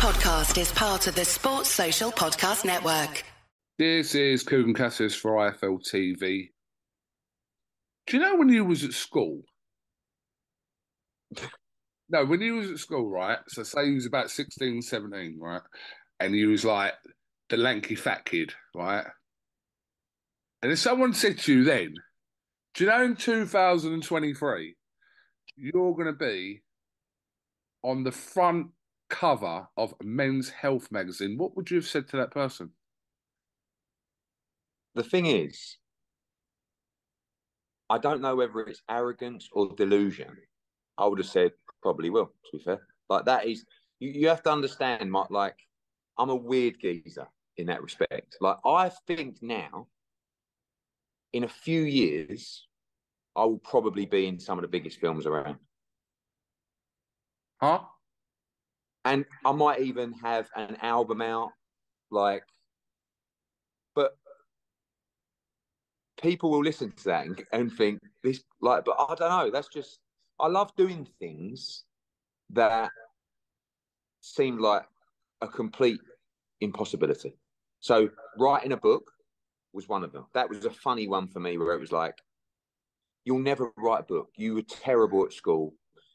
podcast is part of the Sports Social Podcast Network. This is Kugan Cassius for IFL TV. Do you know when you was at school? no, when you was at school, right? So say you was about 16, 17, right? And you was like the lanky fat kid, right? And if someone said to you then, do you know in 2023, you're going to be on the front cover of Men's Health magazine, what would you have said to that person? The thing is, I don't know whether it's arrogance or delusion. I would have said probably will. To be fair, like that is you, you have to understand. My, like I'm a weird geezer in that respect. Like I think now, in a few years, I will probably be in some of the biggest films around. Huh? And I might even have an album out, like, but people will listen to that and, and think this, like, but I don't know. That's just, I love doing things that seem like a complete impossibility. So, writing a book was one of them. That was a funny one for me where it was like, you'll never write a book. You were terrible at school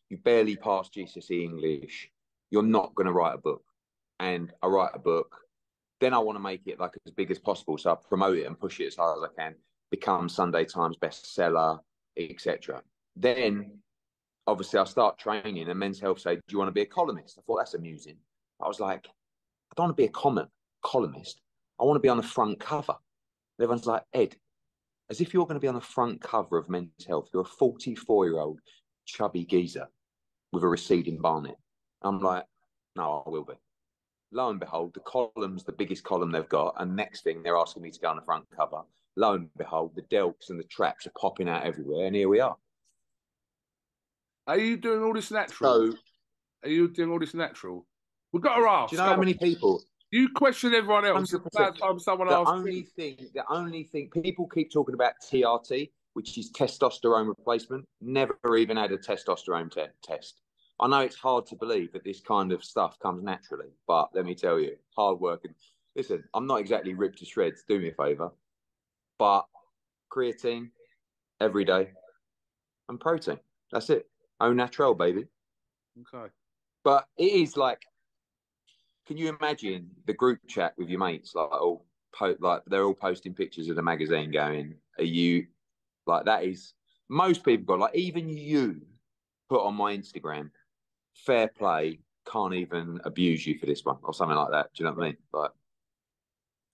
you barely passed GCSE English, you're not going to write a book. And I write a book, then I want to make it like as big as possible. So I promote it and push it as hard as I can, become Sunday Times bestseller, etc. Then obviously I start training and men's health say, Do you want to be a columnist? I thought that's amusing. I was like, I don't want to be a comment columnist. I want to be on the front cover. And everyone's like, Ed, as if you're going to be on the front cover of Men's Health. You're a 44 year old chubby geezer with a receding barnet. I'm like, no, I will be. Lo and behold, the column's the biggest column they've got, and next thing they're asking me to go on the front cover. Lo and behold, the delts and the traps are popping out everywhere, and here we are. Are you doing all this natural? So, are you doing all this natural? We've got to ask. Do you know how many people? You question everyone else. About time someone the only thing, the only thing people keep talking about TRT, which is testosterone replacement. Never even had a testosterone te- test. I know it's hard to believe that this kind of stuff comes naturally, but let me tell you, hard work and listen, I'm not exactly ripped to shreds. Do me a favor, but creatine every day and protein. That's it. Au natural, baby. Okay. But it is like, can you imagine the group chat with your mates? Like all po- like they're all posting pictures of the magazine, going, "Are you like that? Is most people got like even you put on my Instagram fair play, can't even abuse you for this one or something like that. Do you know what I mean? Like,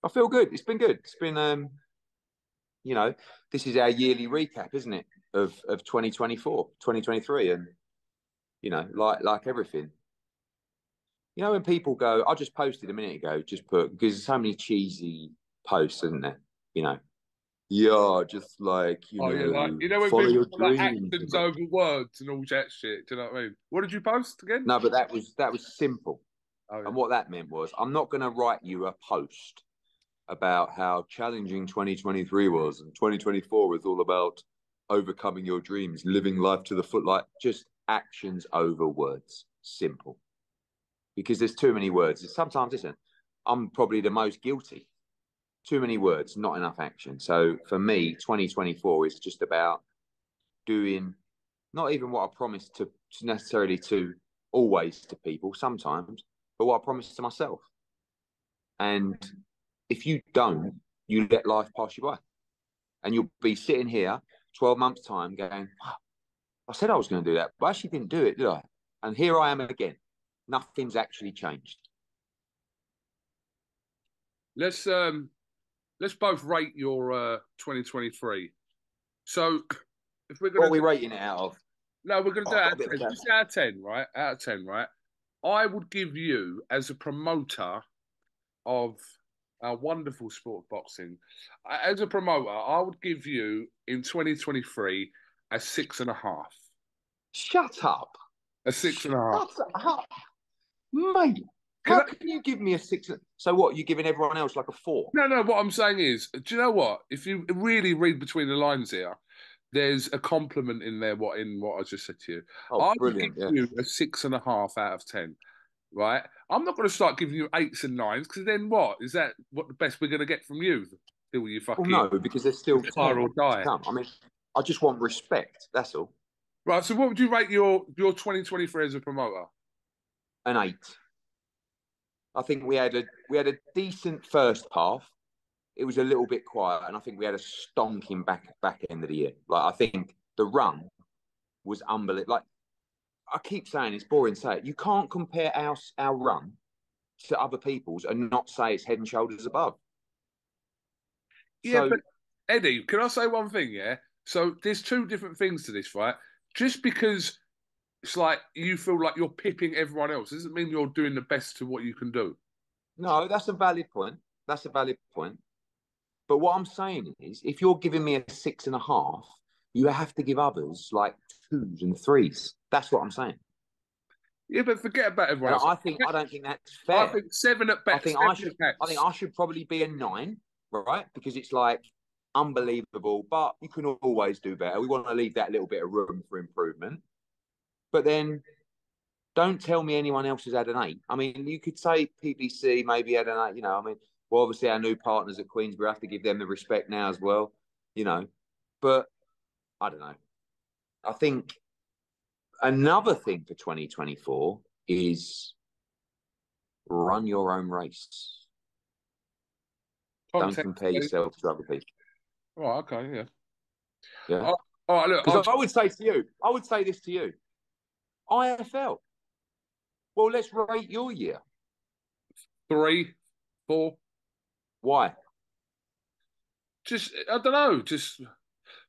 I feel good. It's been good. It's been, um, you know, this is our yearly recap, isn't it, of of 2024, 2023, and you know, like like everything. You know, when people go, I just posted a minute ago, just put because there's so many cheesy posts, isn't there? You know, yeah, just like you oh, know, yeah, like, you know when people put like actions over words and all that shit. Do you know what I mean? What did you post again? No, but that was that was simple. Oh, yeah. And what that meant was, I'm not going to write you a post about how challenging 2023 was and 2024 was all about overcoming your dreams, living life to the foot. Like just actions over words. Simple. Because there's too many words. Sometimes, listen, I'm probably the most guilty too many words, not enough action. So for me, 2024 is just about doing not even what I promised to, to necessarily to always to people, sometimes, but what I promised to myself. And if you don't, you let life pass you by. And you'll be sitting here 12 months' time going, I said I was going to do that, but I actually didn't do it, did I? And here I am again. Nothing's actually changed. Let's um let's both rate your uh, 2023. So, if we're going, what are we rating it out of? No, we're going to do oh, it out of, 10. out of 10, right? Out of 10, right? I would give you, as a promoter of a wonderful sport boxing, as a promoter, I would give you in 2023 a six and a half. Shut up. A six and a half. Shut up. Mate, how can you give me a six? So what? You giving everyone else like a four? No, no. What I'm saying is, do you know what? If you really read between the lines here, there's a compliment in there. What in what I just said to you? Oh, I brilliant! Give yeah. you a six and a half out of ten. right? I'm not going to start giving you eights and nines because then what is that? What the best we're going to get from you? Still, you fucking Well, no, because there's still Fire or die. I mean, I just want respect. That's all. right. So, what would you rate your your 2023 as a promoter? An eight. I think we had a we had a decent first half. It was a little bit quiet, and I think we had a stonking back back end of the year. Like I think the run was unbelievable. Like I keep saying, it's boring to say it. You can't compare our our run to other people's and not say it's head and shoulders above. Yeah, So- but Eddie, can I say one thing? Yeah. So there's two different things to this, right? Just because it's like you feel like you're pipping everyone else doesn't mean you're doing the best to what you can do. No, that's a valid point. That's a valid point. But what I'm saying is, if you're giving me a six and a half, you have to give others like twos and threes. That's what I'm saying. Yeah, but forget about everyone else. I think I don't think that's I fair. think seven at best. I think I should. I think I should probably be a nine, right? Because it's like unbelievable, but you can always do better. We want to leave that little bit of room for improvement. But then don't tell me anyone else has had an eight. I mean, you could say PBC maybe had an eight, you know, I mean, well, obviously our new partners at Queensberry have to give them the respect now as well, you know. But I don't know. I think another thing for 2024 is run your own race. Don't compare yourself to other people. Oh, okay, yeah. Yeah. Oh, All right, look. I would say to you, I would say this to you. IFL. Well, let's rate your year. three, four. Why? Just I don't know. Just,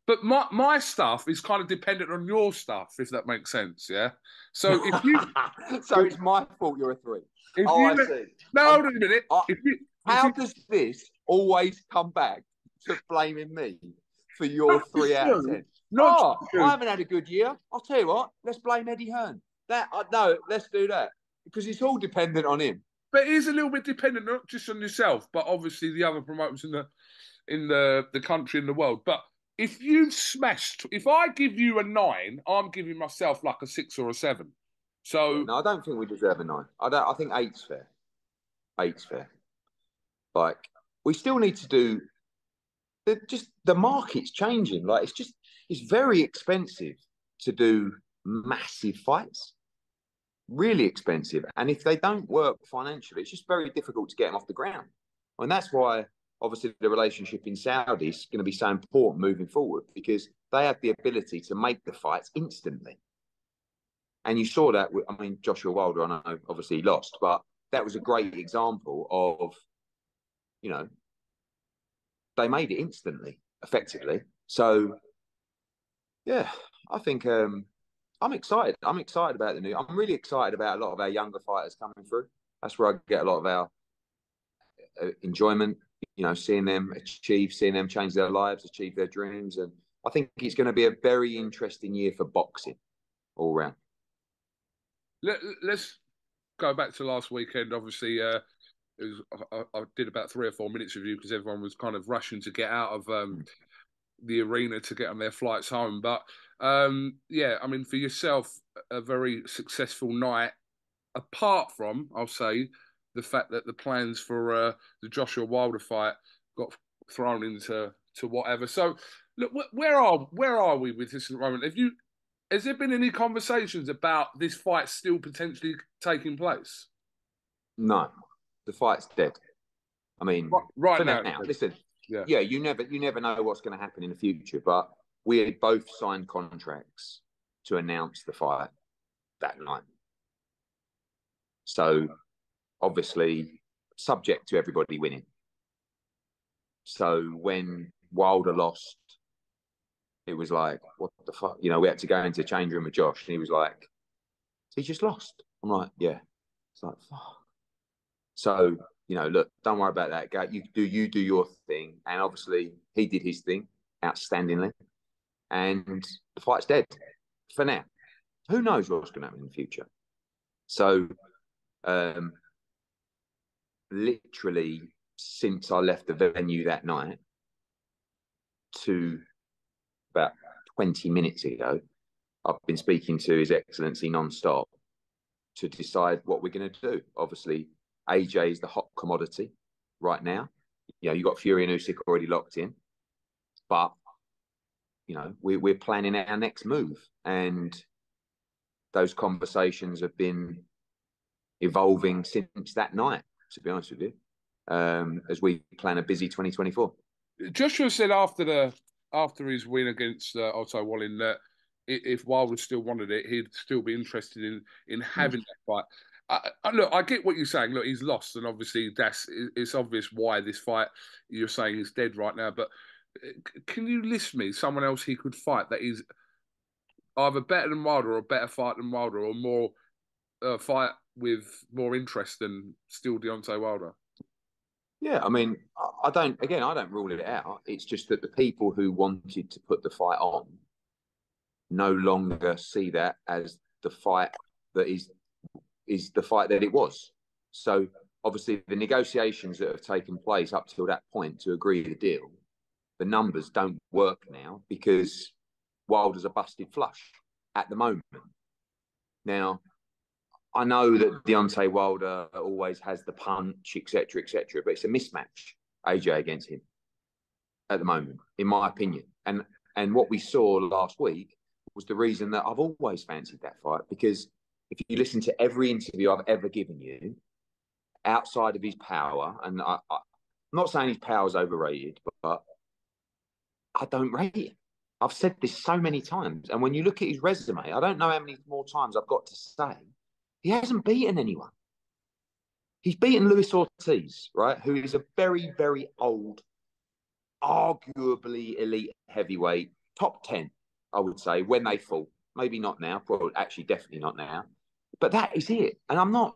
but my my stuff is kind of dependent on your stuff, if that makes sense. Yeah. So if you so it's my fault you're a three. if oh, you I see. no, hold on a minute. I- if you, if How you- does this always come back to blaming me for your three out of ten? Not oh. I haven't had a good year. I'll tell you what. Let's blame Eddie Hearn. That uh, no, let's do that because it's all dependent on him. But it is a little bit dependent not just on yourself, but obviously the other promoters in the in the the country and the world. But if you smashed, if I give you a nine, I'm giving myself like a six or a seven. So No, I don't think we deserve a nine. I don't. I think eight's fair. Eight's fair. Like we still need to do. The, just the market's changing. Like it's just it's very expensive to do massive fights. Really expensive, and if they don't work financially, it's just very difficult to get them off the ground. And that's why, obviously, the relationship in Saudi is going to be so important moving forward because they have the ability to make the fights instantly. And you saw that. With, I mean, Joshua Wilder, I know, obviously lost, but that was a great example of, you know, they made it instantly, effectively. So, yeah, I think um, I'm excited. I'm excited about the new. I'm really excited about a lot of our younger fighters coming through. That's where I get a lot of our uh, enjoyment. You know, seeing them achieve, seeing them change their lives, achieve their dreams, and I think it's going to be a very interesting year for boxing all round. let, let's go back to last weekend. Obviously, uh, it was, I, I did about three or four minutes of you because everyone was kind of rushing to get out of um, the arena to get on their flights home. But um, yeah, I mean, for yourself, a very successful night. Apart from, I'll say, the fact that the plans for uh, the Joshua Wilder fight got thrown into to whatever. So, look, where are where are we with this at the moment? Have you has there been any conversations about this fight still potentially taking place? No, the fight's dead. I mean, Right, right now, now, listen, Yeah. yeah. you never, you never know what's going to happen in the future. But we had both signed contracts to announce the fight that night. So, obviously, subject to everybody winning. So when Wilder lost, it was like, what the fuck? You know, we had to go into the change room with Josh, and he was like, he just lost. I'm like, yeah. It's like, fuck. So, you know, look, don't worry about that. Go, you do you do your thing. And obviously he did his thing outstandingly. And the fight's dead for now. Who knows what's going to happen in the future? So um literally since I left the venue that night to about 20 minutes ago, I've been speaking to His Excellency non-stop. to decide what we're going to do. Obviously, AJ is the hot commodity right now. You know, you got Fury and Usyk already locked in, but you know, we, we're planning our next move, and those conversations have been evolving since that night. To be honest with you, um, as we plan a busy 2024. Joshua said after the after his win against uh, Otto Wallin that if Wilder still wanted it, he'd still be interested in in having mm. that fight. I, I, look, I get what you're saying. Look, he's lost, and obviously that's it's obvious why this fight you're saying is dead right now. But uh, can you list me someone else he could fight that is either better than Wilder or a better fight than Wilder or more uh, fight with more interest than still Deontay Wilder? Yeah, I mean, I don't. Again, I don't rule it out. It's just that the people who wanted to put the fight on no longer see that as the fight that is is the fight that it was. So obviously, the negotiations that have taken place up till that point to agree the deal, the numbers don't work now because Wilder's a busted flush at the moment. Now, I know that Deontay Wilder always has the punch, etc., etc., but it's a mismatch, AJ against him at the moment, in my opinion. And and what we saw last week was the reason that I've always fancied that fight because if you listen to every interview I've ever given you, outside of his power, and I, am not saying his power is overrated, but, but I don't rate it. I've said this so many times, and when you look at his resume, I don't know how many more times I've got to say he hasn't beaten anyone. He's beaten Luis Ortiz, right, who is a very, very old, arguably elite heavyweight, top 10, I would say, when they fought. Maybe not now, probably actually definitely not now. But that is it. And I'm not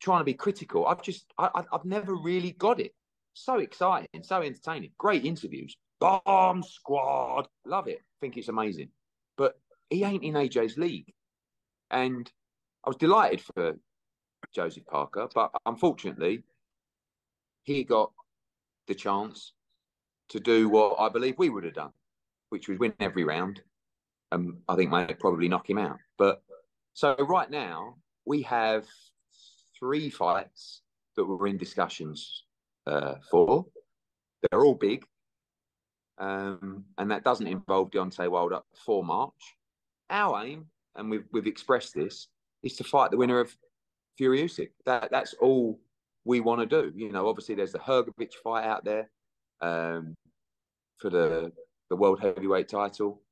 trying to be critical. I've just, I, have never really got it. So exciting, so entertaining. Great interviews. Bomb squad. Love it. Think it's amazing. But he ain't in AJ's league. And I was delighted for Joseph Parker, but unfortunately, he got the chance to do what I believe we would have done, which was win every round. And I think might probably knock him out. But so right now we have three fights that we're in discussions uh, for. They're all big, um, and that doesn't involve Deontay Wilder for March. Our aim, and we've we've expressed this, is to fight the winner of Fury Usyk. That that's all we want to do. You know, obviously there's the Hrgovic fight out there um, for the the world heavyweight title.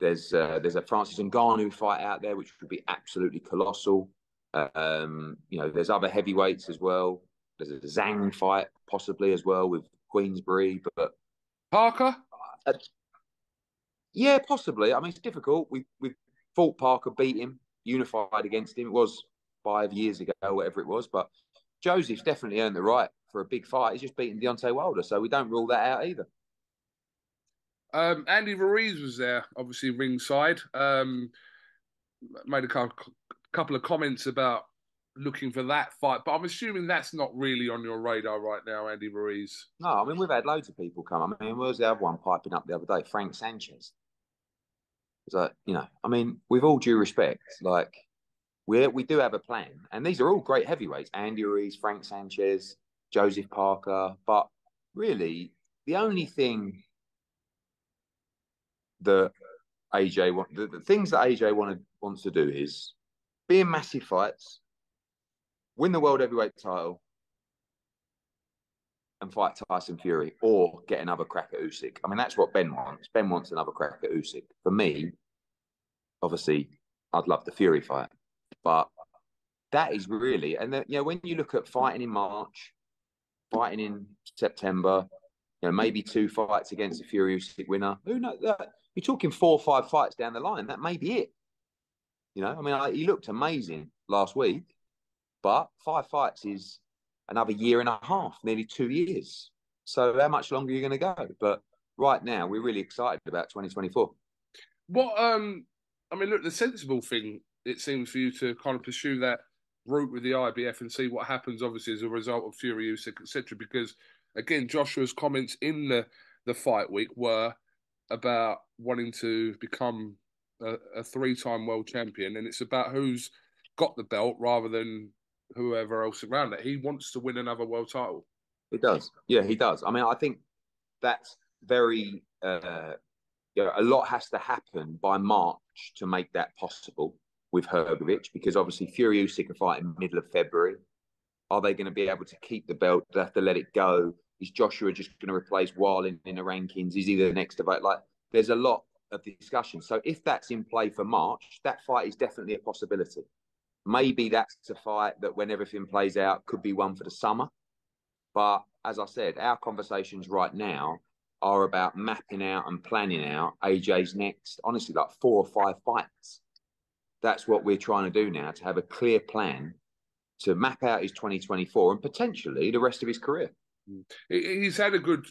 There's uh, there's a Francis and Ngannou fight out there, which would be absolutely colossal. Um, you know, there's other heavyweights as well. There's a Zhang fight possibly as well with Queensberry, but Parker. Uh, yeah, possibly. I mean, it's difficult. We we fought Parker, beat him unified against him. It was five years ago, whatever it was. But Joseph's definitely earned the right for a big fight. He's just beaten Deontay Wilder, so we don't rule that out either. Um, Andy Ruiz was there, obviously ringside. Um, made a couple of comments about looking for that fight, but I'm assuming that's not really on your radar right now, Andy Ruiz. No, I mean we've had loads of people come. I mean, where was the other one piping up the other day? Frank Sanchez. So you know, I mean, with all due respect, like we we do have a plan, and these are all great heavyweights: Andy Ruiz, Frank Sanchez, Joseph Parker. But really, the only thing that AJ want the, the things that AJ wanted wants to do is be in massive fights, win the world heavyweight title, and fight Tyson Fury or get another crack at Usyk. I mean, that's what Ben wants. Ben wants another crack at Usyk. For me, obviously, I'd love the Fury fight, but that is really, and then, you know, when you look at fighting in March, fighting in September, you know, maybe two fights against a Fury Usyk winner. Who knows? That, you're talking four or five fights down the line. That may be it. You know, I mean, I, he looked amazing last week, but five fights is another year and a half, nearly two years. So how much longer are you going to go? But right now, we're really excited about 2024. What um, I mean, look, the sensible thing it seems for you to kind of pursue that route with the IBF and see what happens, obviously, as a result of Fury Usyk, etc. Because again, Joshua's comments in the the fight week were about wanting to become a, a three-time world champion, and it's about who's got the belt rather than whoever else around it. He wants to win another world title. He does. Yeah, he does. I mean, I think that's very. Uh, you know, a lot has to happen by March to make that possible with Hrgovic because obviously Fury Usyk are fighting middle of February. Are they going to be able to keep the belt? Do they have to let it go? Is Joshua just going to replace Wallin in the rankings? Is he the next to debate? Like, there's a lot of discussion. So if that's in play for March, that fight is definitely a possibility. Maybe that's a fight that, when everything plays out, could be one for the summer. But as I said, our conversations right now are about mapping out and planning out AJ's next, honestly, like four or five fights. That's what we're trying to do now to have a clear plan to map out his 2024 and potentially the rest of his career. He's had a good,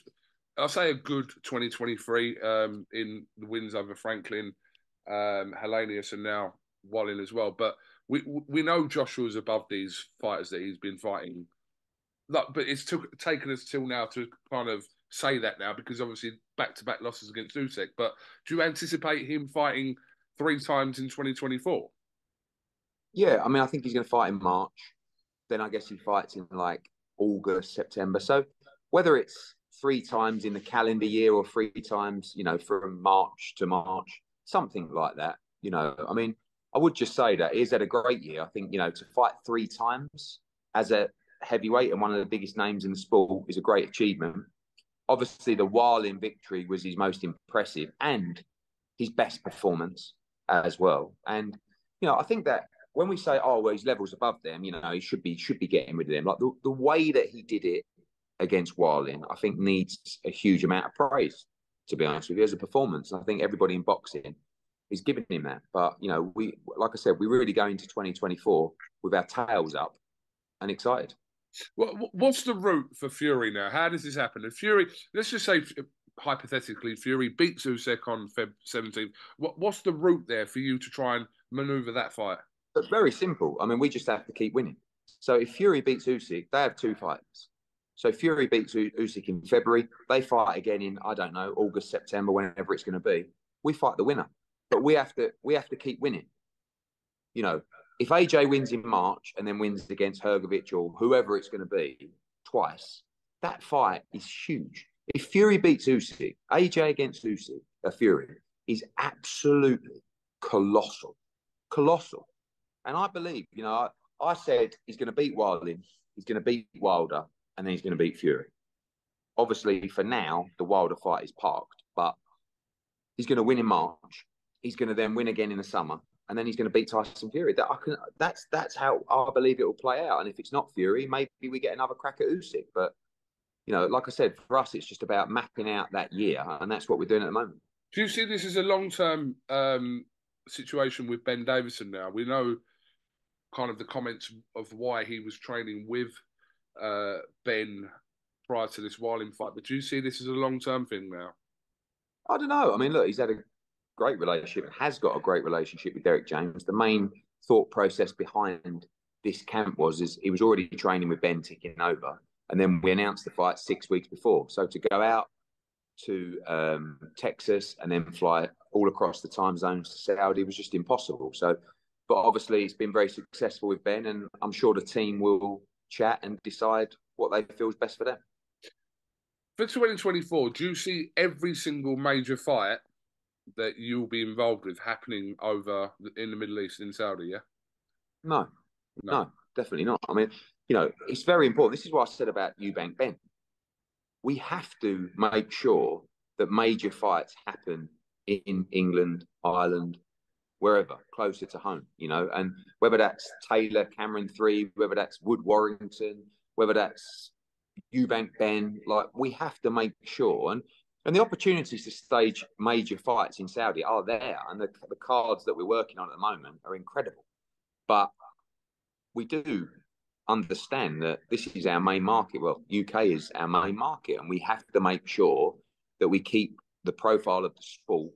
I'll say a good 2023 um, in the wins over Franklin, um, Helenius, and now Wallin as well. But we we know Joshua's above these fighters that he's been fighting. But it's took, taken us till now to kind of say that now because obviously back to back losses against Usyk. But do you anticipate him fighting three times in 2024? Yeah, I mean, I think he's going to fight in March. Then I guess he fights in like August, September. So whether it's three times in the calendar year or three times, you know, from March to March, something like that. You know, I mean, I would just say that is that a great year. I think, you know, to fight three times as a heavyweight and one of the biggest names in the sport is a great achievement. Obviously, the Wallin victory was his most impressive and his best performance as well. And, you know, I think that when we say, oh, well, he's levels above them, you know, he should be should be getting rid of them. Like the, the way that he did it against Wallin, I think needs a huge amount of praise. To be honest with you, as a performance, I think everybody in boxing is giving him that. But you know, we like I said, we really go into 2024 with our tails up and excited. What's the route for Fury now? How does this happen? And Fury, let's just say hypothetically, Fury beats Usyk on Feb 17th. What, what's the route there for you to try and maneuver that fight? But very simple. I mean, we just have to keep winning. So if Fury beats Usyk, they have two fights. So Fury beats Usyk in February. They fight again in I don't know August, September, whenever it's going to be. We fight the winner, but we have to we have to keep winning. You know, if AJ wins in March and then wins against Hrgovic or whoever it's going to be twice, that fight is huge. If Fury beats Usyk, AJ against Usyk, a Fury is absolutely colossal, colossal. And I believe, you know, I, I said he's going to beat Wilding, he's going to beat Wilder, and then he's going to beat Fury. Obviously, for now, the Wilder fight is parked, but he's going to win in March. He's going to then win again in the summer, and then he's going to beat Tyson Fury. That I can. That's that's how I believe it will play out. And if it's not Fury, maybe we get another crack at Usyk. But you know, like I said, for us, it's just about mapping out that year, and that's what we're doing at the moment. Do you see this as a long term um, situation with Ben Davison now? We know kind of the comments of why he was training with uh, Ben prior to this Wallin fight. But do you see this as a long term thing now? I don't know. I mean, look, he's had a great relationship, has got a great relationship with Derek James. The main thought process behind this camp was is he was already training with Ben ticking over. And then we announced the fight six weeks before. So to go out to um, Texas and then fly all across the time zones to Saudi was just impossible. So but obviously it's been very successful with Ben, and I'm sure the team will chat and decide what they feel is best for them. For 2024, do you see every single major fight that you'll be involved with happening over in the Middle East in Saudi? Yeah. No, no, no definitely not. I mean, you know, it's very important. This is what I said about Eubank Benn. We have to make sure that major fights happen in England, Ireland, wherever closer to home, you know, and whether that's Taylor, Cameron three, whether that's Wood Warrington, whether that's Eubank Benn, like we have to make sure and and the opportunities to stage major fights in Saudi are there, and the, the cards that we're working on at the moment are incredible. But we do understand that this is our main market. Well, UK is our main market, and we have to make sure that we keep the profile of the sport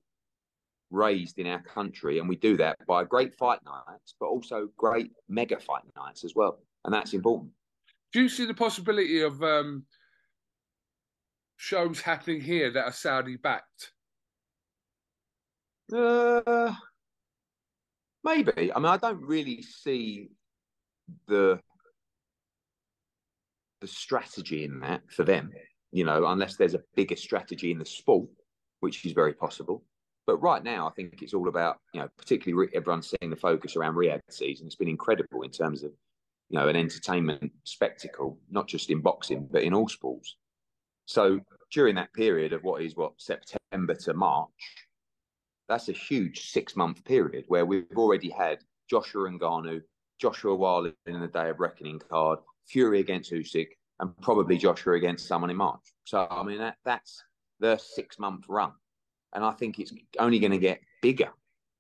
raised in our country, and we do that by great fight nights, but also great mega fight nights as well, and that's important. Do you see the possibility of um, shows happening here that are Saudi backed? Uh, Maybe. I mean, I don't really see the the strategy in that for them, you know, unless there's a bigger strategy in the sport, which is very possible. But right now, I think it's all about, you know, particularly everyone's seeing the focus around Riyadh season. It's been incredible in terms of, you know, an entertainment spectacle, not just in boxing, but in all sports. So during that period of what is what September to March, that's a huge six month period where we've already had Joshua Ngannou, Joshua Wilder in the Day of Reckoning card, Fury against Usyk, and probably Joshua against someone in March. So I mean that that's the six month run, and I think it's only going to get bigger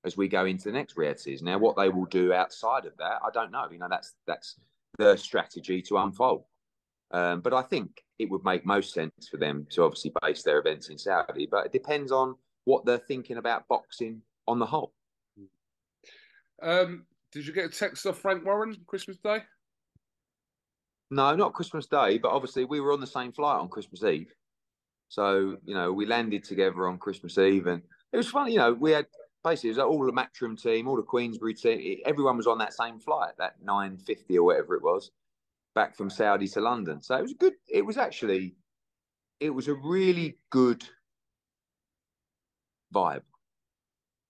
as we go into the next Riyadh season. Now, what they will do outside of that, I don't know. You know, that's that's the strategy to unfold. Um, but I think it would make most sense for them to obviously base their events in Saudi. But it depends on what they're thinking about boxing on the whole. Um, did you get a text off Frank Warren Christmas Day? No, not Christmas Day, but obviously we were on the same flight on Christmas Eve. So, you know, we landed together on Christmas Eve and it was fun. You know, we had basically it was all the Matchroom team, all the Queensberry team, everyone was on that same flight, that 950 or whatever it was, back from Saudi to London. So it was good. It was actually, it was a really good vibe.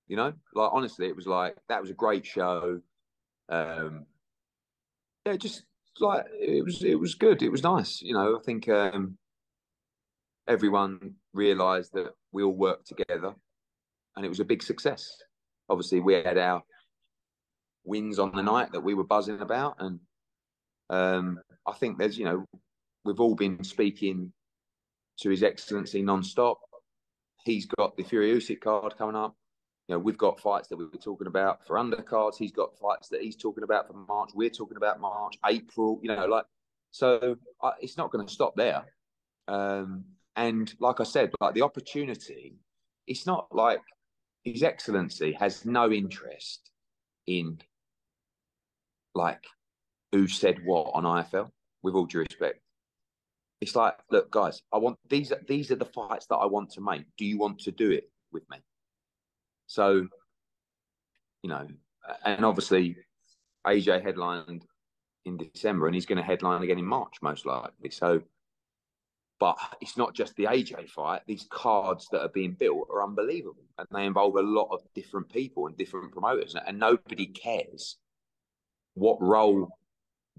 You know, like honestly, it was like that was a great show. Um, yeah, just like it was, it was good. It was nice. You know, I think um, everyone realised that we all worked together, and it was a big success. Obviously, we had our wins on the night that we were buzzing about, and um, I think there's, you know, we've all been speaking to His Excellency non-stop he's got the Fury card coming up. You know, we've got fights that we were talking about for undercards. He's got fights that he's talking about for March. We're talking about March, April. You know, like so, uh, it's not going to stop there. Um, and like I said, like the opportunity, it's not like His Excellency has no interest in like who said what on IFL. With all due respect, it's like, look, guys, I want these. These are the fights that I want to make. Do you want to do it with me? So, you know, and obviously, AJ headlined in December, and he's going to headline again in March, most likely. So, but it's not just the AJ fight. These cards that are being built are unbelievable, and they involve a lot of different people and different promoters, and nobody cares what role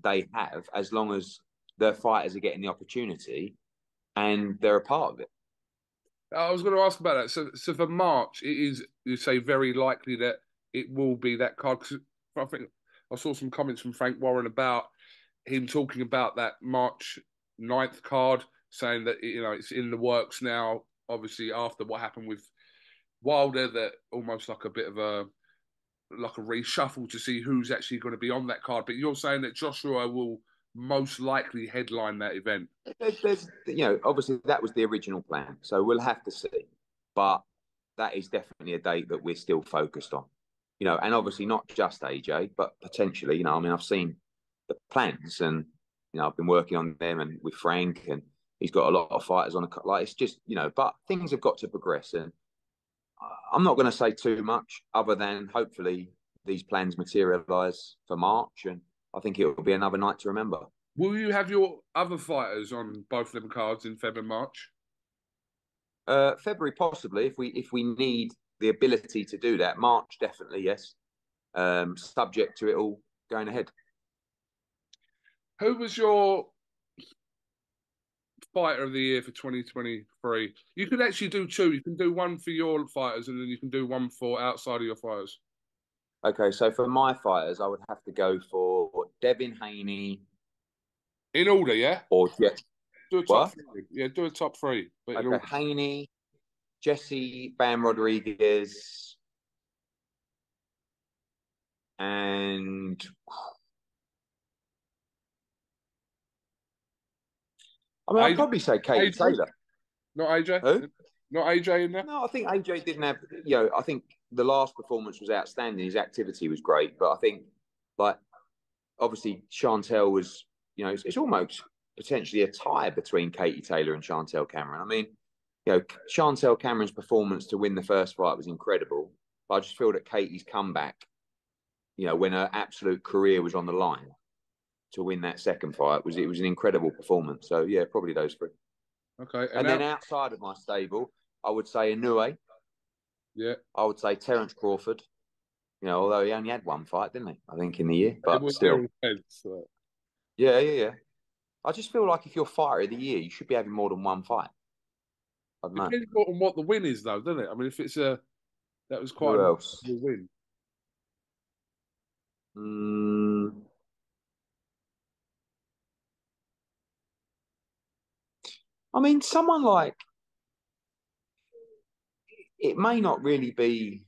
they have as long as their fighters are getting the opportunity and they're a part of it. I was going to ask about that. So, so for March, it is you say very likely that it will be that card. Because I think I saw some comments from Frank Warren about him talking about that March 9th card, saying that you know it's in the works now. Obviously, after what happened with Wilder, that almost like a bit of a like a reshuffle to see who's actually going to be on that card. But you're saying that Joshua will most likely headline that event? There's, you know, obviously that was the original plan, so we'll have to see. But that is definitely a date that we're still focused on. You know, and obviously not just AJ, but potentially, you know, I mean, I've seen the plans, and you know, I've been working on them and with Frank, and he's got a lot of fighters on a cut. like. It's just, you know, but things have got to progress, and I'm not going to say too much other than hopefully these plans materialise for March and I think it will be another night to remember. Will you have your other fighters on both of them cards in February, March? Uh, February possibly, if we if we need the ability to do that. March definitely, yes. Um, subject to it all going ahead. Who was your fighter of the year for 2023? You could actually do two. You can do one for your fighters, and then you can do one for outside of your fighters. Okay, so for my fighters, I would have to go for Devin Haney. In order, yeah? Or yeah. Do a top what? three. Yeah, do a top three. But okay, Haney, Jesse Bam Rodriguez, and I mean, I'd probably say Kate AJ? Taylor. Not AJ? Who? Not AJ in there? No, I think AJ didn't have, you know, I think the last performance was outstanding. His activity was great, but I think like obviously Chantel was, you know, it's, it's almost potentially a tie between Katie Taylor and Chantel Cameron. I mean, you know, Chantel Cameron's performance to win the first fight was incredible. But I just feel that Katie's comeback you know, when her absolute career was on the line to win that second fight was it was an incredible performance. So yeah, probably those three. Okay. And, then outside of my stable, I would say Inoue. yeah, I would say Terence Crawford. You know, although he only had one fight, didn't he? I think in the year, it but was still, so- yeah, yeah, yeah. I just feel like if you're fighter of the year, you should be having more than one fight. I don't know. Depends on what the win is, though, doesn't it? I mean, if it's a that was quite Who a else? win. Mm. I mean, someone like it may not really be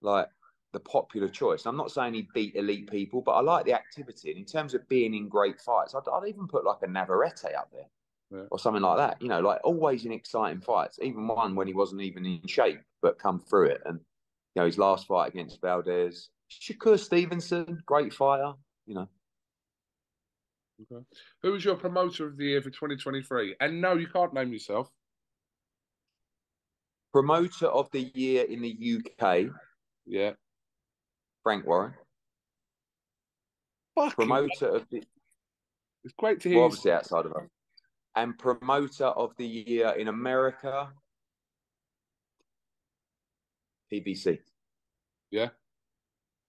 like the popular choice. I'm not saying he beat elite people, but I like the activity. And in terms of being in great fights, I'd, I'd even put like a Navarrete up there Yeah. or something like that. You know, like always in exciting fights, even one when he wasn't even in shape, but come through it. And, you know, his last fight against Valdez, Shakur Stevenson, great fighter, you know. Okay. Who was your promoter of the year for 2023? And no, you can't name yourself. Promoter of the year in the UK, Yeah. Frank Warren. Fucking Promoter of the It's great to hear. well, you obviously outside of us. And promoter of the year in America, PBC. Yeah.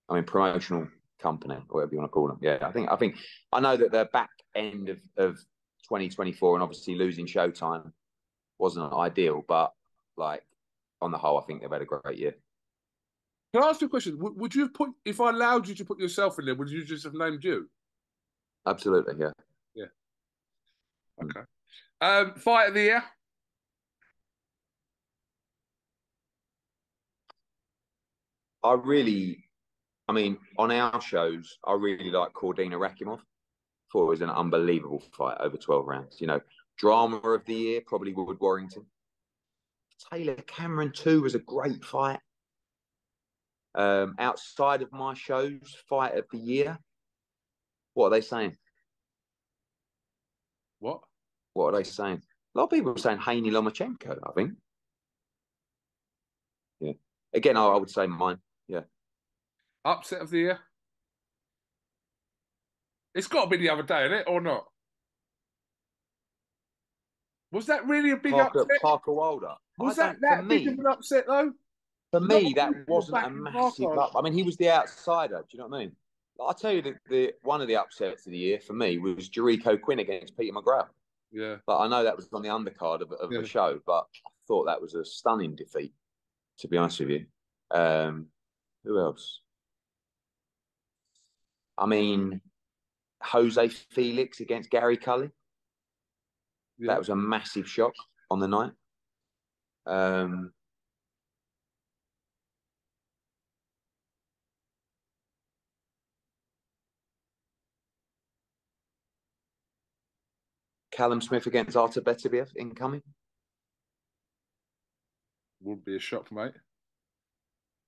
I mean promotional company, or whatever you want to call them. Yeah, I think I think I know that the back end of, of 2024 and obviously losing Showtime wasn't ideal, but like on the whole, I think they've had a great year. Can I ask you a question? Would, would you have put, if I allowed you to put yourself in there, would you just have named you? Absolutely, yeah. Yeah. Okay. Um, fight of the year? I really, I mean, on our shows, I really like Cordina Rakhimov. Thought it was an unbelievable fight over 12 rounds. You know, drama of the year, probably Wood Warrington. Taylor Cameron, too, was a great fight. Um, outside of my shows, fight of the year. What are they saying? What? What are they saying? A lot of people are saying Haney Lomachenko, I think. Yeah. Again, I, I would say mine. Upset of the year? It's got to be the other day, isn't it, or not? Was that really a big Parker, upset? Parker Wilder. Was I that don't- that big me- of an upset though? For me, people that wasn't a massive Parker. up. I mean, he was the outsider. Do you know what I mean? I'll tell you that the one of the upsets of the year for me was Jericho Quinn against Peter McGrail. Yeah. But I know that was on the undercard of, of Yeah. the show, but I thought that was a stunning defeat. To be honest with you, um, who else? I mean, Jose Felix against Gary Cully. yeah. That was a massive shock on the night. Um, Callum Smith against Artur Beterbiev incoming. Would be a shock, mate.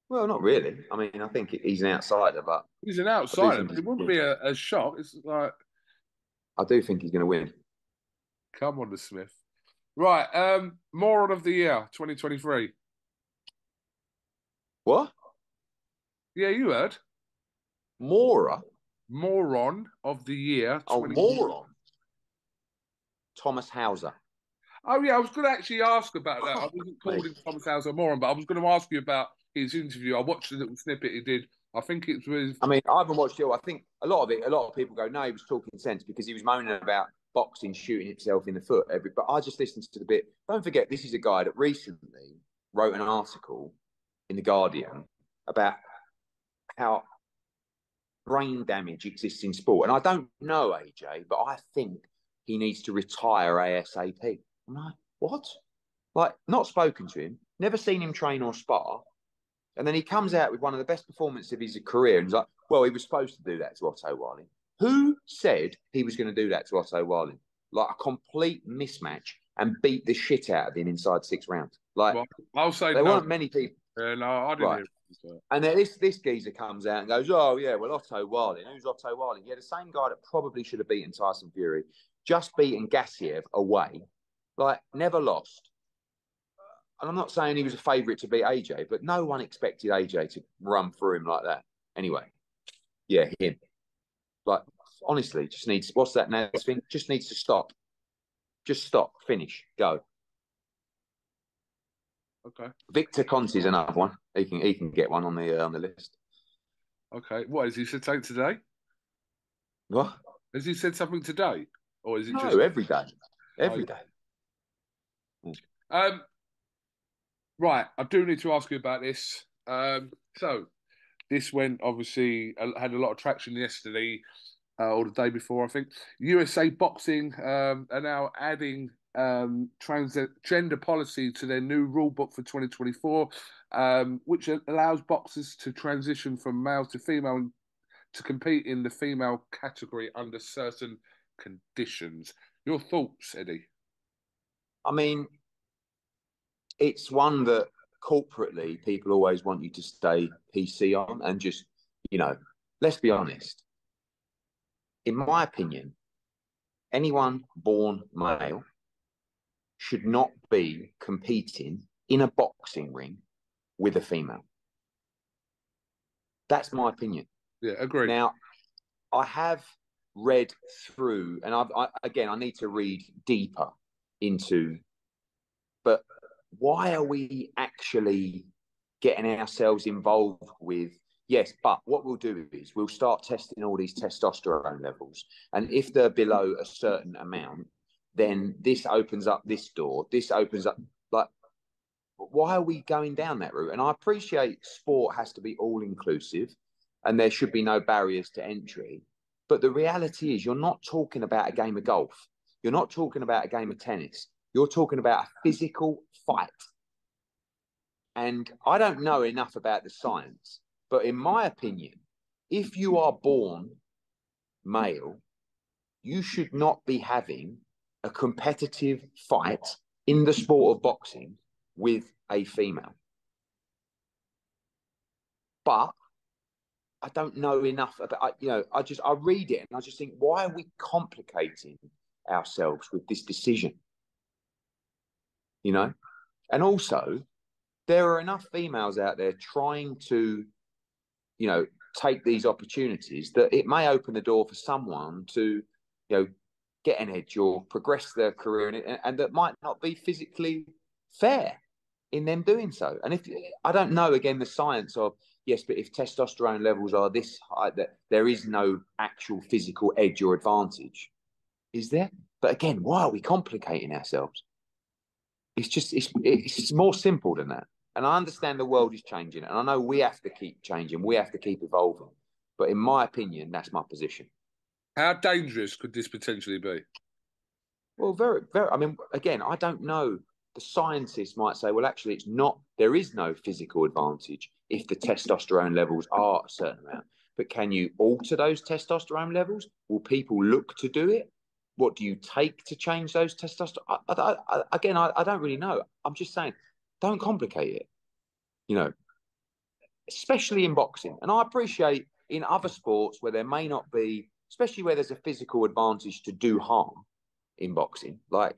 Well, not really. I mean, I think he's an outsider, but He's an outsider, but it wouldn't be a, a shock. It's like, I do think he's going to win. come on, the Smith. Right. Um, moron of the year, 2023. What? Yeah, you heard. Mora? Moron of the year. Oh, moron. Thomas Hauser. Oh, yeah, I was going to actually ask about that. I Oh, wasn't calling. Thomas Hauser a moron, but I was going to ask you about his interview. I watched a little snippet he did. I think it was. I mean, I haven't watched it. I think a lot of it, a lot of people go, no, he was talking sense because he was moaning about boxing shooting himself in the foot. Every, but I just listened to the bit. Don't forget, this is a guy that recently wrote an article in the Guardian about how brain damage exists in sport. And I don't know AJ, but I think he needs to retire ASAP. I'm like, what? Like, not spoken to him, never seen him train or spar. And then he comes out with one of the best performances of his career. And he's like, well, he was supposed to do that to Otto Wiley. Who said he was going to do that to Otto Wiley? Like a complete mismatch and beat the shit out of him inside six rounds. Like, Well, I'll say there no. weren't many people. Uh, no, I didn't Right. And then this this geezer comes out and goes, "Oh yeah, well Otto Wiley. Who's Otto Wiley? Yeah, the same guy that probably should have beaten Tyson Fury, just beaten Gassiev away, like never lost. And I'm not saying he was a favourite to beat AJ, but no one expected AJ to run through him like that. Anyway, yeah, him. Like honestly, just needs what's that now thing? Just needs to stop. Just stop, finish, go. Okay. Victor Conte's another one. He can he can get one on the uh, on the list. Okay. What has he said something today? What? Has he said something today, or is it No, just every day, every Oh. day. Um, right, I do need to ask you about this. Um, so this went obviously had a lot of traction yesterday uh, or the day before, I think. USA Boxing um, are now adding um, transgender policy to their new rule book for 2024, um, which allows boxers to transition from male to female to compete in the female category under certain conditions. Your thoughts, Eddie? I mean, it's one that corporately people always want you to stay PC on and just, you know, let's be honest. In my opinion, anyone born male should not be competing in a boxing ring with a female. That's my opinion. Yeah, agree. Now, I have read through, and I've I, again, I need to read deeper into. But why are we actually getting ourselves involved with? Yes, but what we'll do is we'll start testing all these testosterone levels, and if they're below a certain amount, then this opens up this door. This opens up like. Why are we going down that route? And I appreciate sport has to be all inclusive and there should be no barriers to entry. But the reality is, you're not talking about a game of golf. You're not talking about a game of tennis. You're talking about a physical fight. And I don't know enough about the science, but in my opinion, if you are born male, you should not be having a competitive fight in the sport of boxing with a female. But I don't know enough about, you know, I just, I read it and I just think, why are we complicating ourselves with this decision? You know? And also, there are enough females out there trying to, you know, take these opportunities that it may open the door for someone to, you know, get an edge or progress their career, and, and that might not be physically fair in them doing so. And if I don't know again the science of yes, but if testosterone levels are this high, that there is no actual physical edge or advantage, is there? But again, why are we complicating ourselves? It's just it's it's more simple than that. And I understand the world is changing, and I know we have to keep changing, we have to keep evolving. But in my opinion, that's my position. How dangerous could this potentially be? Well, very, very. I mean, again, I don't know. The scientists might say, well, actually, it's not. There is no physical advantage if the testosterone levels are a certain amount. But can you alter those testosterone levels? Will people look to do it? What do you take to change those testosterone? I, I, I, again, I, don't really know. I'm just saying, don't complicate it. You know, especially in boxing. And I appreciate in other sports where there may not be, especially where there's a physical advantage to do harm in boxing, like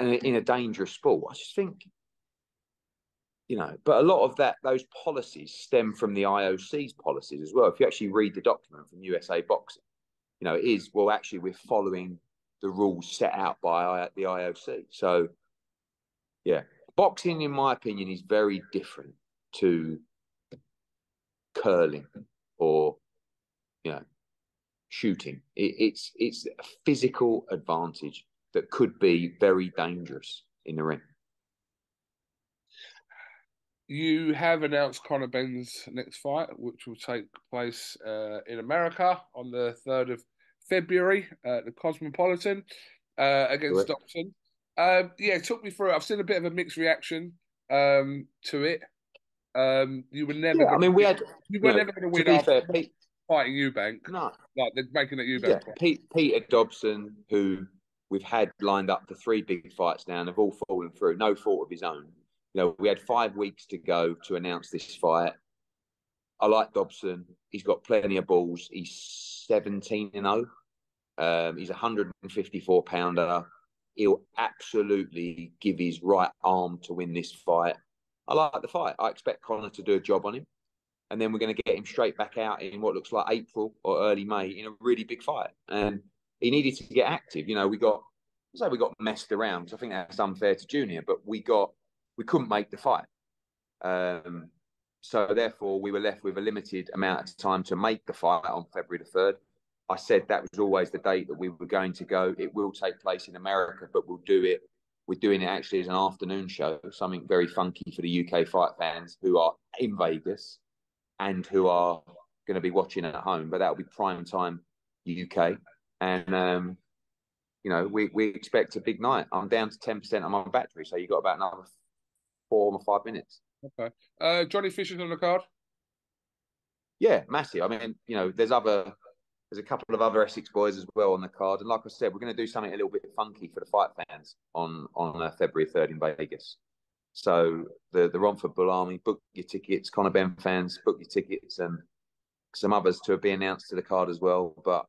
in a dangerous sport. I just think, you know, but a lot of that, those policies stem from the IOC's policies as well. If you actually read the document from USA Boxing, you know, is, well, actually, we're following the rules set out by the IOC. So, yeah, boxing, in my opinion, is very different to curling or, you know, shooting. It, it's it's a physical advantage that could be very dangerous in the ring. You have announced Conor Benn's next fight, which will take place uh, in America on the 3rd of February at the Cosmopolitan uh, against. Dobson. Um, yeah, took me through it. I've seen a bit of a mixed reaction um, to it. Um, you were never. Yeah, I mean, we had. you were know, never going to win be after fair, Pete, fighting Eubank. no, Like they're making it yeah, Eubank. Pete, Peter Dobson, who we've had lined up for three big fights now, and have all fallen through, no fault of his own. You know, we had five weeks to go to announce this fight. I like Dobson. He's got plenty of balls. He's 17 and 0. Um, he's a 154 pounder. he'll absolutely give his right arm to win this fight. I like the fight. I expect Conor to do a job on him. And then we're going to get him straight back out in what looks like April or early May in a really big fight. And he needed to get active. You know, we got, say we got messed around I think that's unfair to Junior, but we got, we couldn't make the fight. Um, so therefore, we were left with a limited amount of time to make the fight on February the 3rd. I said that was always the date that we were going to go. It will take place in America, but we'll do it. We're doing it actually as an afternoon show, something very funky for the UK fight fans who are in Vegas and who are going to be watching at home. But that'll be prime time UK, and um, you know we we expect a big night. I'm down to ten percent on my battery, so you got about another four or five minutes. Okay, uh, Johnny Fisher's on the card. Yeah, massive. I mean, you know, there's other there's a couple of other Essex boys as well on the card, and like I said, we're going to do something a little bit funky for the fight fans on on uh, February third in Vegas. So the the Romford Bull Army, book your tickets. Conor Benn fans, book your tickets, and some others to be announced to the card as well. But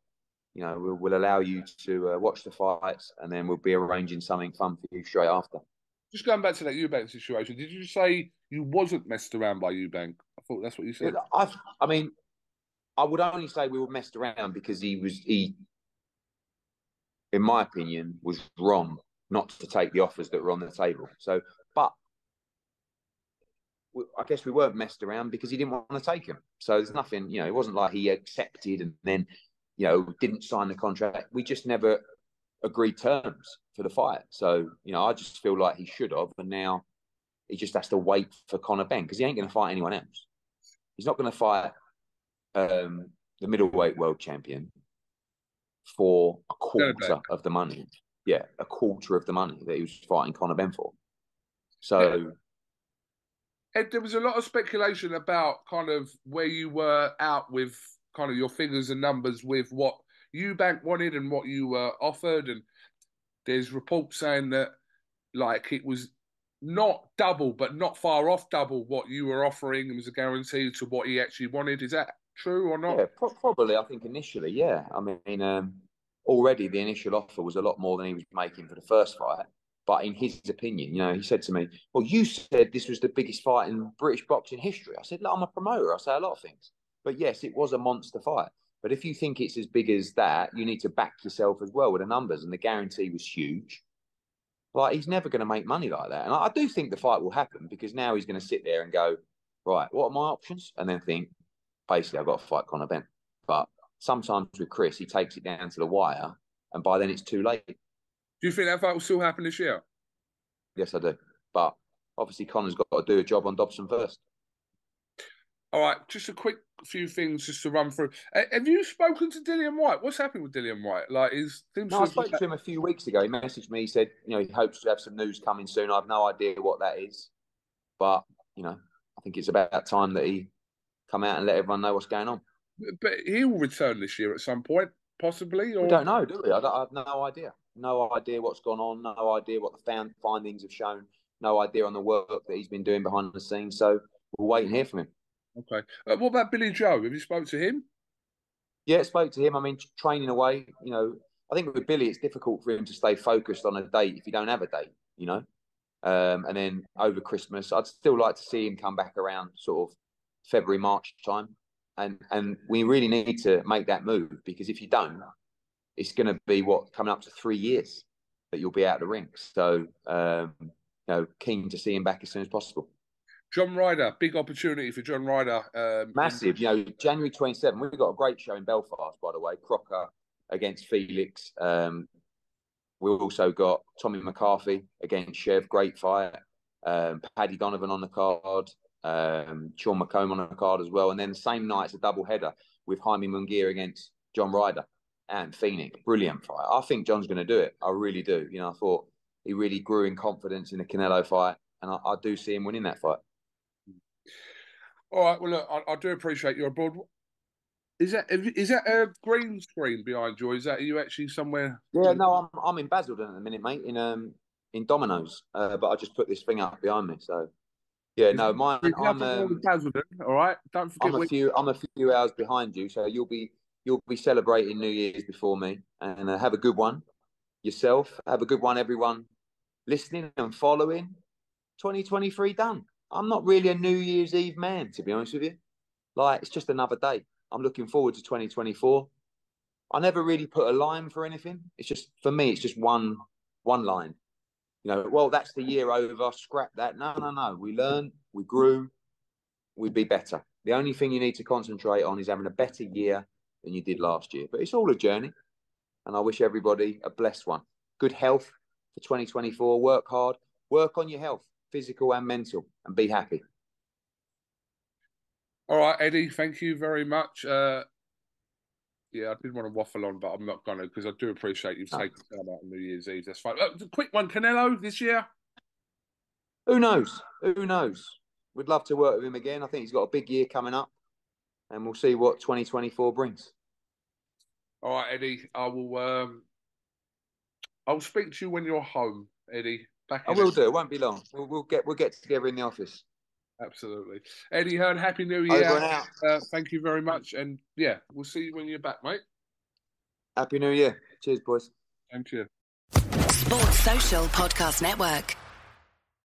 you know, we'll, we'll allow you to uh, watch the fights, and then we'll be arranging something fun for you straight after. Just going back to that Eubank situation, did you say you wasn't messed around by Eubank? I thought that's what you said. I, I mean, I would only say we were messed around because he was he, in my opinion, was wrong not to take the offers that were on the table. So, but I guess we weren't messed around because he didn't want to take him. So there's nothing, you know, it wasn't like he accepted and then, you know, didn't sign the contract. We just never agreed terms for the fight. So, you know, I just feel like he should have. And now he just has to wait for Conor Benn because he ain't going to fight anyone else. He's not going to fight um, the middleweight world champion for a quarter of the money. Yeah, a quarter of the money that he was fighting Conor Benn for. So. Ed, there was a lot of speculation about kind of where you were out with kind of your figures and numbers with what Eubank wanted and what you were offered. And there's reports saying that like it was not double, but not far off double what you were offering and was a guarantee to what he actually wanted. Is that true or not? Yeah, pro- probably. I think initially, yeah. I mean, um, already the initial offer was a lot more than he was making for the first fight. But in his opinion, you know, he said to me, "Well, you said this was the biggest fight in British boxing history." I said, "Look, I'm a promoter. I say a lot of things, but yes, it was a monster fight. But if you think it's as big as that, you need to back yourself as well with the numbers, and the guarantee was huge." Like he's never going to make money like that, and I, I do think the fight will happen because now he's going to sit there and go, "Right, what are my options?" and then think, basically I've got to fight Conor Benn. But sometimes with Chris, he takes it down to the wire, and by then it's too late. Do you think that fight will still happen this year? Yes, I do. But obviously, Conor's got to do a job on Dobson first. All right, just a quick few things just to run through. Have you spoken to Dillian Whyte? What's happening with Dillian Whyte? Like, is no, I spoke to him a few weeks ago. He messaged me. He said, you know, he hopes to have some news coming soon. I have no idea what that is, but you know, I think it's about time that he come out and let everyone know what's going on. But he will return this year at some point, possibly. Or... We don't know, do we? I, I, have no idea. No idea what's gone on. No idea what the found findings have shown. No idea on the work that he's been doing behind the scenes. So we'll wait and hear from him. Okay. Uh, what about Billy Joe? Have you spoke to him? Yeah, spoke to him. I mean, training away. You know, I think with Billy, it's difficult for him to stay focused on a date if you don't have a date. You know, um, and then over Christmas, I'd still like to see him come back around sort of February, March time. And and we really need to make that move because if you don't, it's going to be what coming up to three years that you'll be out of the ring. So, um, you know, keen to see him back as soon as possible. John Ryder, big opportunity for John Ryder. Um, Massive. You know, January 27, we've got a great show in Belfast, by the way. Crocker against Felix. Um, we've also got Tommy McCarthy against Chev, great fight. Um, Paddy Donovan on the card um, Sean McComb on the card as well. And then the same night, it's a double header with Jaime Munguia against John Ryder and Phoenix. Brilliant fight. I think John's going to do it. I really do. You know, I thought he really grew in confidence in the Canelo fight, and I, I do see him winning that fight. All right. Well, look, I, I do appreciate your abroad. Is that is that a green screen behind you? Or is that are you actually somewhere? Yeah, no, I'm I'm in Basildon at the minute, mate. In um in Domino's, uh, but I just put this thing up behind me, so yeah, no, mine. I'm um, all right. Don't forget. I'm a few. I'm a few hours behind you, so you'll be you'll be celebrating New Year's before me, and uh, have a good one. yourself. Have a good one, everyone. Listening and following. 2023 done. I'm not really a New Year's Eve man, to be honest with you. Like, it's just another day. I'm looking forward to 2024. I never really put a line for anything. It's just, for me, it's just one one line. You know, well, that's the year over. Scrap that. No, no, no. We learned, we grew, we'd be better. The only thing you need to concentrate on is having a better year than you did last year. But it's all a journey. And I wish everybody a blessed one. Good health for 2024. Work hard. Work on your health, physical and mental, and be happy. All right, Eddie, thank you very much. Uh, yeah, I did want to waffle on, but I'm not going to because I do appreciate you've taken time out on New Year's Eve. That's fine. Uh, quick one, Canelo this year. Who knows? Who knows? We'd love to work with him again. I think he's got a big year coming up, and we'll see what 2024 brings. All right, Eddie. I will. Um, I'll speak to you when you're home, Eddie. Back I will do. It won't be long. We'll, we'll, get we'll get together in the office. Absolutely, Eddie Hearn. Happy New Year! Uh, thank you very much, and yeah, we'll see you when you're back, mate. Happy New Year! Cheers, boys. Thank you. Sports Social Podcast Network.